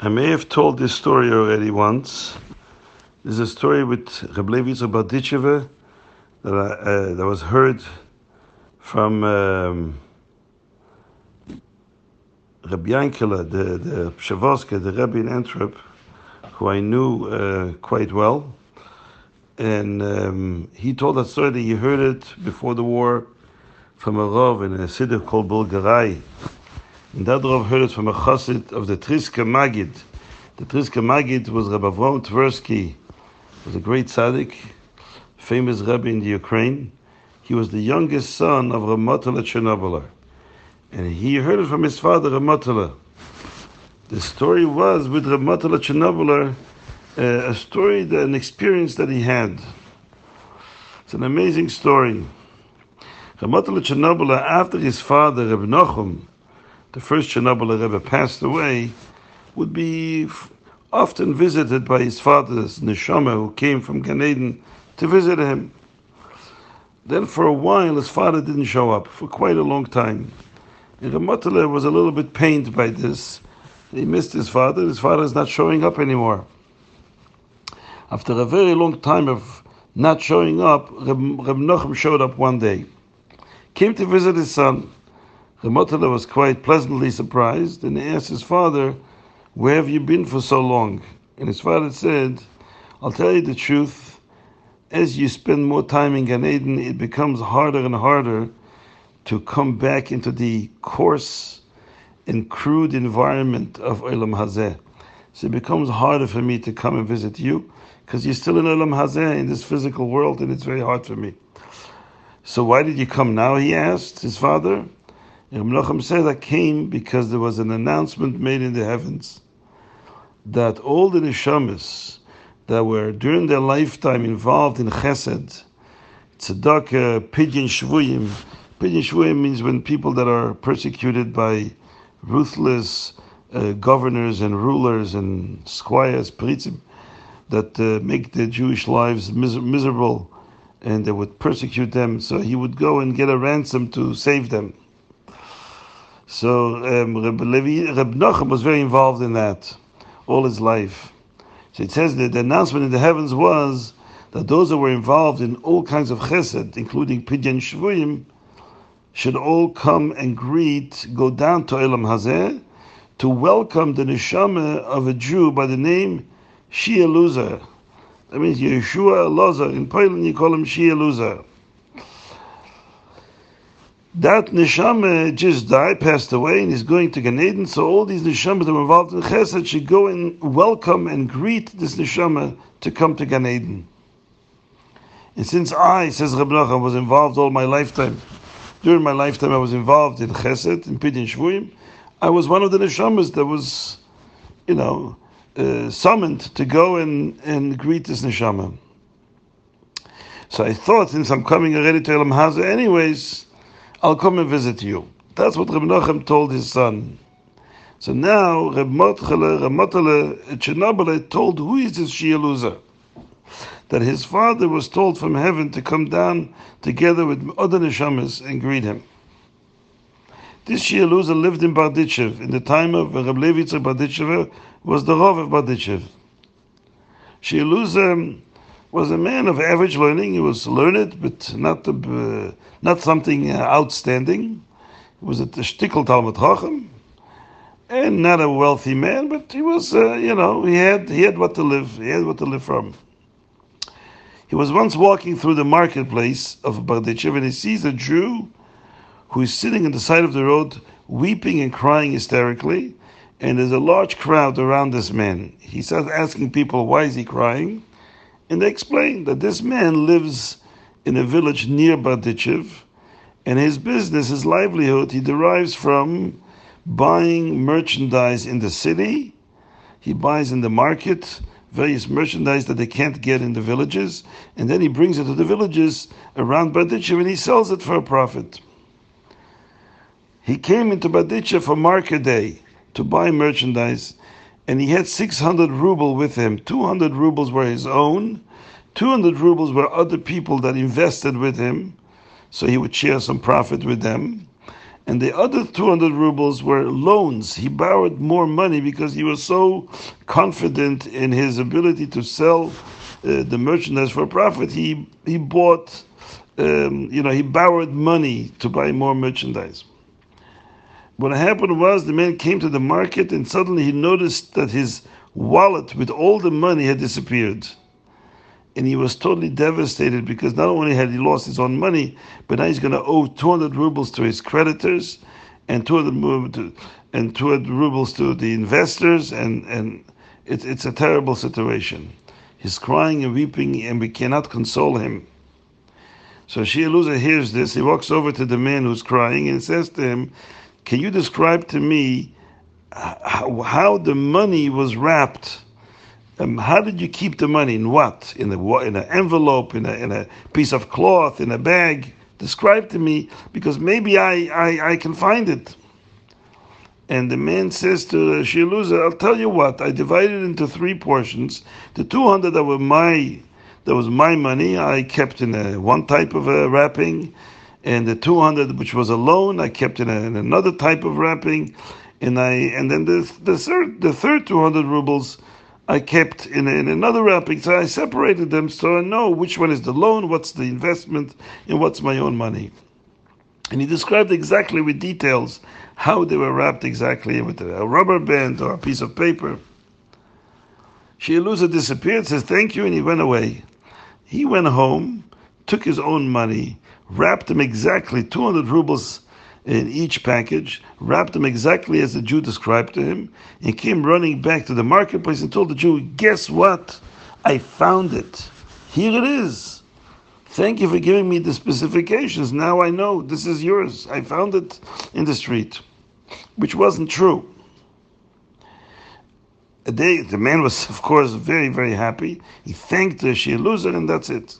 I may have told this story already once. There's a story with Reb Levi Barditcheva that, I, uh, that was heard from um, Reb Yankele, the, the Pshavoska, the Rebbe in Antwerp, who I knew uh, quite well. And um, he told that story that he heard it before the war from a Rav in a city called Bulgarai. And that Rav heard it from a chassid of the Triska Magid. The Triska Magid was Rabbi Avram Twersky, was a great tzaddik, famous rabbi in the Ukraine. He was the youngest son of Ramotala Chernobyl. And he heard it from his father, Ramotala. The story was with Ramotala Chernobyl, uh, a story, that, an experience that he had. It's an amazing story. Ramotala Chernobyl, after his father, Reb Nochum, the first Chernobyl Rebbe passed away, would be often visited by his father's neshama who came from Gan Eden to visit him. Then for a while his father didn't show up for quite a long time. And Ramotala was a little bit pained by this. He missed his father. His father is not showing up anymore. After a very long time of not showing up, Reb, Reb Nochem showed up one day. Came to visit his son. Ramotala was quite pleasantly surprised and he asked his father, Where have you been for so long? And his father said, I'll tell you the truth. As you spend more time in Gan Eden, it becomes harder and harder to come back into the coarse and crude environment of Olam Hazeh. So it becomes harder for me to come and visit you because you're still in Olam Hazeh, in this physical world, and it's very hard for me. So why did you come now? He asked his father. And said, I came because there was an announcement made in the heavens that all the neshamas that were during their lifetime involved in chesed, tzedakah, pidyon shvuyim. Pidyon shvuyim means when people that are persecuted by ruthless uh, governors and rulers and squires, pritzim, that uh, make the Jewish lives miser- miserable, and they would persecute them. So he would go and get a ransom to save them. So um, Reb, Levi, Reb Nachum was very involved in that all his life. So it says that the announcement in the heavens was that those that were involved in all kinds of chesed, including pidyon shvuyim, should all come and greet, go down to Olam Hazeh, to welcome the neshama of a Jew by the name Shia Luzer. That means Yeshua Lozer. In Poland you call him Shia Luzer. That neshama just died, passed away, and is going to Gan Eden. So all these neshamas that were involved in Chesed should go and welcome and greet this neshama to come to Gan Eden. And since I, says Reb Nachum, was involved all my lifetime, during my lifetime I was involved in Chesed, in Pidyon Shvuyim, I was one of the neshamas that was, you know, uh, summoned to go and, and greet this neshama. So I thought, since I'm coming already to Olam Hazeh anyways, I'll come and visit you. That's what Reb Nochem told his son. So now Reb Motchele, Reb Motele, Chernobyl told who is this Shialuza? That his father was told from heaven to come down together with other neshamas and greet him. This Shialuza lived in Barditchev in the time of Reb Levitzer Barditchev was the Rav of Barditchev. Shialuza was a man of average learning. He was learned, but not uh, not something uh, outstanding. He was a shtickle Talmud Chacham, and not a wealthy man, but he was, uh, you know, he had he had what to live. He had what to live from. He was once walking through the marketplace of Barditchev, and he sees a Jew who is sitting on the side of the road, weeping and crying hysterically. And there's a large crowd around this man. He starts asking people, why is he crying? And they explain that this man lives in a village near Barditchev, and his business, his livelihood, he derives from buying merchandise in the city. He buys in the market various merchandise that they can't get in the villages, and then he brings it to the villages around Barditchev and he sells it for a profit. He came into Barditchev for market day to buy merchandise, and he had 600 ruble with him. 200 rubles were his own, 200 rubles were other people that invested with him, so he would share some profit with them. and the other 200 rubles were loans. He borrowed more money because he was so confident in his ability to sell uh, the merchandise for profit. He he bought, um, you know, he borrowed money to buy more merchandise. What happened was the man came to the market and suddenly he noticed that his wallet with all the money had disappeared and he was totally devastated because not only had he lost his own money, but now he's going to owe 200 rubles to his creditors and 200 to, and 200 rubles to the investors, and and it's it's a terrible situation. He's crying and weeping, and we cannot console him. So Shia hears this. He walks over to the man who's crying and says to him, "Can you describe to me how, how the money was wrapped?" Um, how did you keep the money? In what? In a in an envelope? In a in a piece of cloth? In a bag? Describe to me because maybe I I, I can find it. And the man says to Shiluza, I'll tell you what. I divided into three portions. The two hundred that were my that was my money. I kept in a, one type of a wrapping, and the two hundred which was a loan, I kept in, a, in another type of wrapping, and I and then the the third the third two hundred rubles I kept in, in another wrapping. So I separated them so I know which one is the loan, what's the investment, and what's my own money. And he described exactly with details how they were wrapped exactly with a rubber band or a piece of paper. Shieluza disappeared, says thank you, and he went away. He went home, took his own money, wrapped them exactly 200 rubles in each package, wrapped them exactly as the Jew described to him, and came running back to the marketplace and told the Jew, Guess what? I found it. Here it is. Thank you for giving me the specifications. Now I know this is yours. I found it in the street, which wasn't true. Day, the man was, of course, very, very happy. He thanked the Shieluzer, and that's it.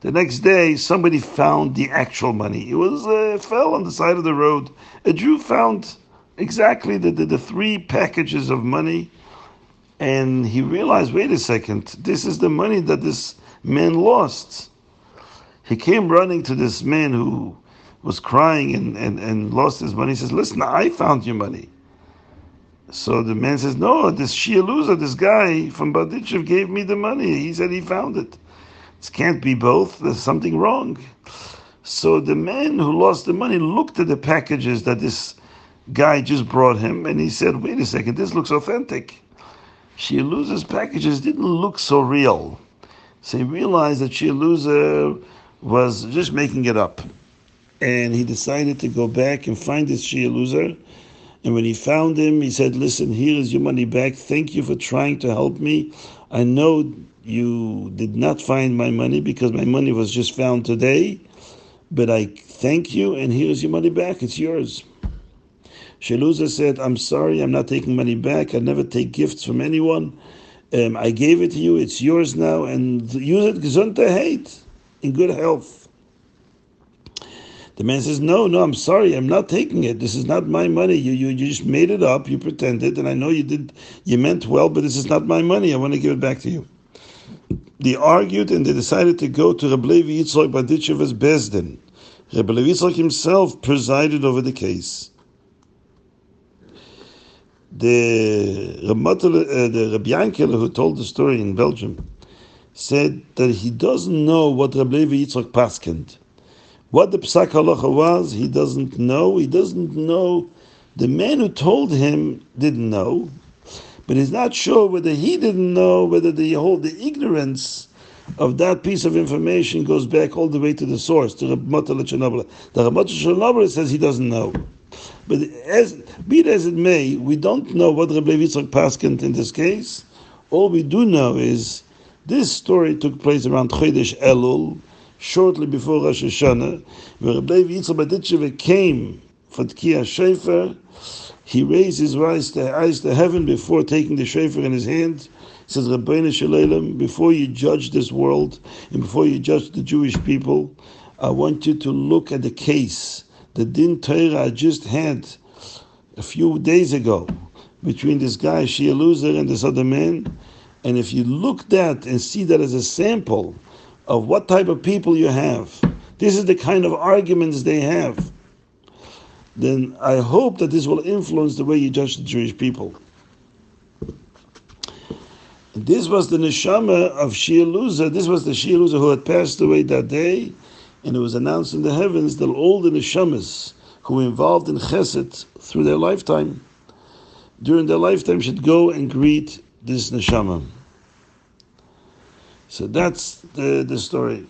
The next day, somebody found the actual money. It was uh, fell on the side of the road. A Jew found exactly the, the, the three packages of money, and he realized, wait a second, this is the money that this man lost. He came running to this man who was crying and, and, and lost his money. He says, Listen, I found your money. So the man says, No, this Shia loser, this guy from Badichev gave me the money. He said he found it. It can't be both. There's something wrong. So the man who lost the money looked at the packages that this guy just brought him, and he said, "Wait a second, this looks authentic." Shieluz's packages didn't look so real. So he realized that Shieluza was just making it up. And he decided to go back and find this Shieluza. And when he found him, he said, Listen, here is your money back. Thank you for trying to help me. I know you did not find my money because my money was just found today, but I thank you, and here's your money back. It's yours. Shaluza said, I'm sorry, I'm not taking money back. I never take gifts from anyone. Um, I gave it to you, it's yours now, and use it gesundheit, in good health. The man says, No, no, I'm sorry, I'm not taking it. This is not my money. You, you, you just made it up, you pretended, and I know you did you meant well, but this is not my money. I want to give it back to you they argued and they decided to go to Rabbi Levi Yitzchak Badicheva's Bezdin. Rabbi Levi Yitzchak himself presided over the case. The, uh, the Rabbi Yankel, who told the story in Belgium, said that he doesn't know what Rabbi Levi Yitzchak paskent. What the Psak Halacha was, he doesn't know. He doesn't know. The man who told him didn't know but he's not sure whether he didn't know whether the whole the ignorance of that piece of information goes back all the way to the source to Rav Chernobyl. The Chernobyl says he doesn't know. But as be it as it may, we don't know what Rabbi Yitzchak Paskent in this case. All we do know is this story took place around Chodesh Elul, shortly before Rosh Hashanah, where Rabbi Yitzchak came for Tkiyah Shefer, he raised his eyes to, eyes to heaven before taking the shofar in his hand. He says, Rabbeinu Shalom, before you judge this world and before you judge the Jewish people, I want you to look at the case, the Din Torah I just had a few days ago between this guy, Shia and this other man. And if you look that and see that as a sample of what type of people you have, this is the kind of arguments they have then I hope that this will influence the way you judge the Jewish people. This was the neshama of Shieluza. This was the Shieluza who had passed away that day, and it was announced in the heavens that all the neshamas who were involved in chesed through their lifetime, during their lifetime, should go and greet this neshama. So that's the, the story.